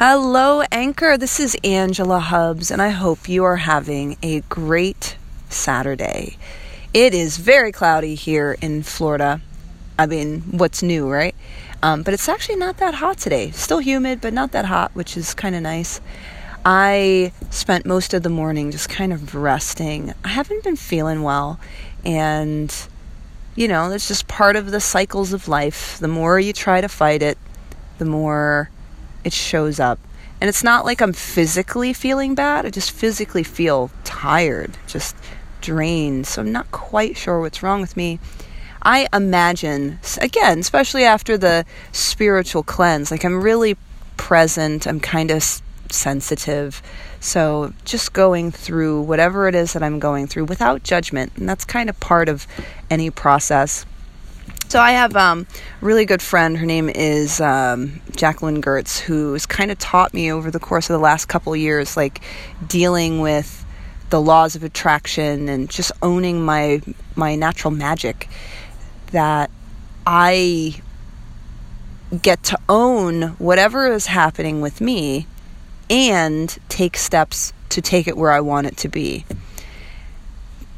Hello, Anchor. This is Angela Hubbs, and I hope you are having a great Saturday. It is very cloudy here in Florida. I mean, what's new, right? Um, but it's actually not that hot today. Still humid, but not that hot, which is kind of nice. I spent most of the morning just kind of resting. I haven't been feeling well, and you know, it's just part of the cycles of life. The more you try to fight it, the more it shows up. And it's not like I'm physically feeling bad, I just physically feel tired, just drained. So I'm not quite sure what's wrong with me. I imagine, again, especially after the spiritual cleanse, like I'm really present, I'm kind of sensitive. So just going through whatever it is that I'm going through without judgment, and that's kind of part of any process. So I have um, a really good friend. Her name is um, Jacqueline Gertz, who has kind of taught me over the course of the last couple years, like dealing with the laws of attraction and just owning my my natural magic. That I get to own whatever is happening with me and take steps to take it where I want it to be.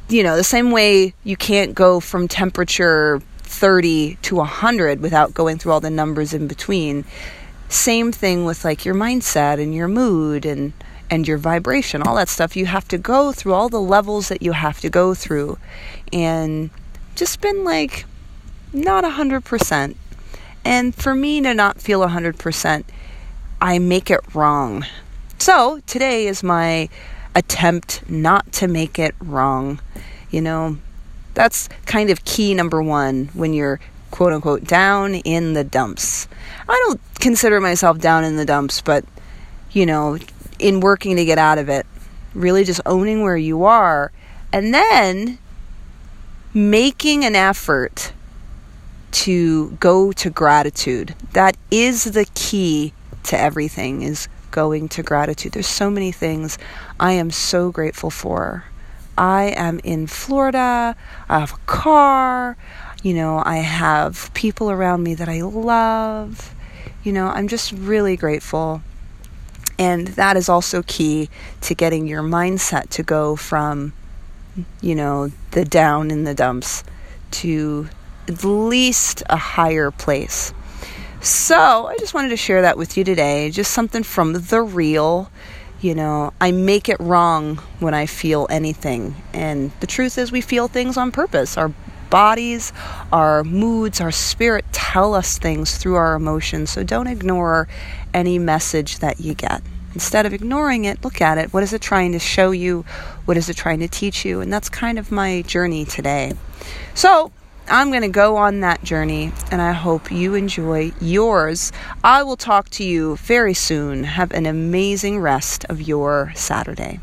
You know, the same way you can't go from temperature 30 to 100 without going through all the numbers in between. Same thing with like your mindset and your mood and and your vibration, all that stuff. You have to go through all the levels that you have to go through. And just been like not 100%. And for me to not feel 100%, I make it wrong. So today is my attempt not to make it wrong. You know, that's kind of key number one when you're quote unquote down in the dumps. I don't consider myself down in the dumps, but you know, in working to get out of it, really just owning where you are and then making an effort to go to gratitude. That is the key to everything is going to gratitude. There's so many things I am so grateful for. I am in Florida. I have a car. You know, I have people around me that I love. You know, I'm just really grateful. And that is also key to getting your mindset to go from, you know, the down in the dumps to at least a higher place. So I just wanted to share that with you today. Just something from the real you know, I make it wrong when I feel anything. And the truth is, we feel things on purpose. Our bodies, our moods, our spirit tell us things through our emotions. So don't ignore any message that you get. Instead of ignoring it, look at it. What is it trying to show you? What is it trying to teach you? And that's kind of my journey today. So, I'm going to go on that journey and I hope you enjoy yours. I will talk to you very soon. Have an amazing rest of your Saturday.